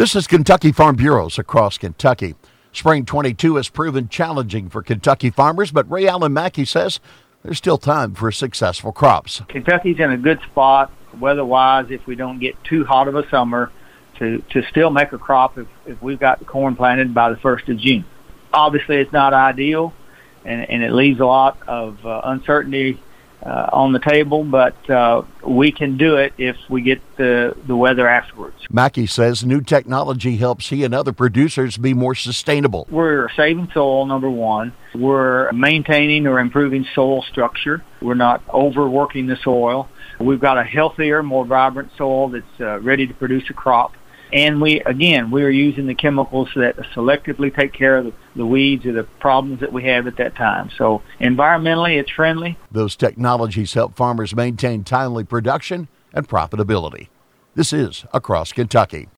This is Kentucky Farm Bureaus across Kentucky. Spring 22 has proven challenging for Kentucky farmers, but Ray Allen Mackey says there's still time for successful crops. Kentucky's in a good spot weather-wise if we don't get too hot of a summer to, to still make a crop if, if we've got the corn planted by the 1st of June. Obviously, it's not ideal, and, and it leaves a lot of uh, uncertainty uh, on the table, but uh, we can do it if we get the, the weather afterwards. Mackey says new technology helps he and other producers be more sustainable. We're saving soil, number one. We're maintaining or improving soil structure. We're not overworking the soil. We've got a healthier, more vibrant soil that's uh, ready to produce a crop. And we, again, we are using the chemicals that selectively take care of the, the, weeds or the problems that we have at that time. So environmentally, it's friendly. Those technologies help farmers maintain timely production and profitability. This is Across Kentucky.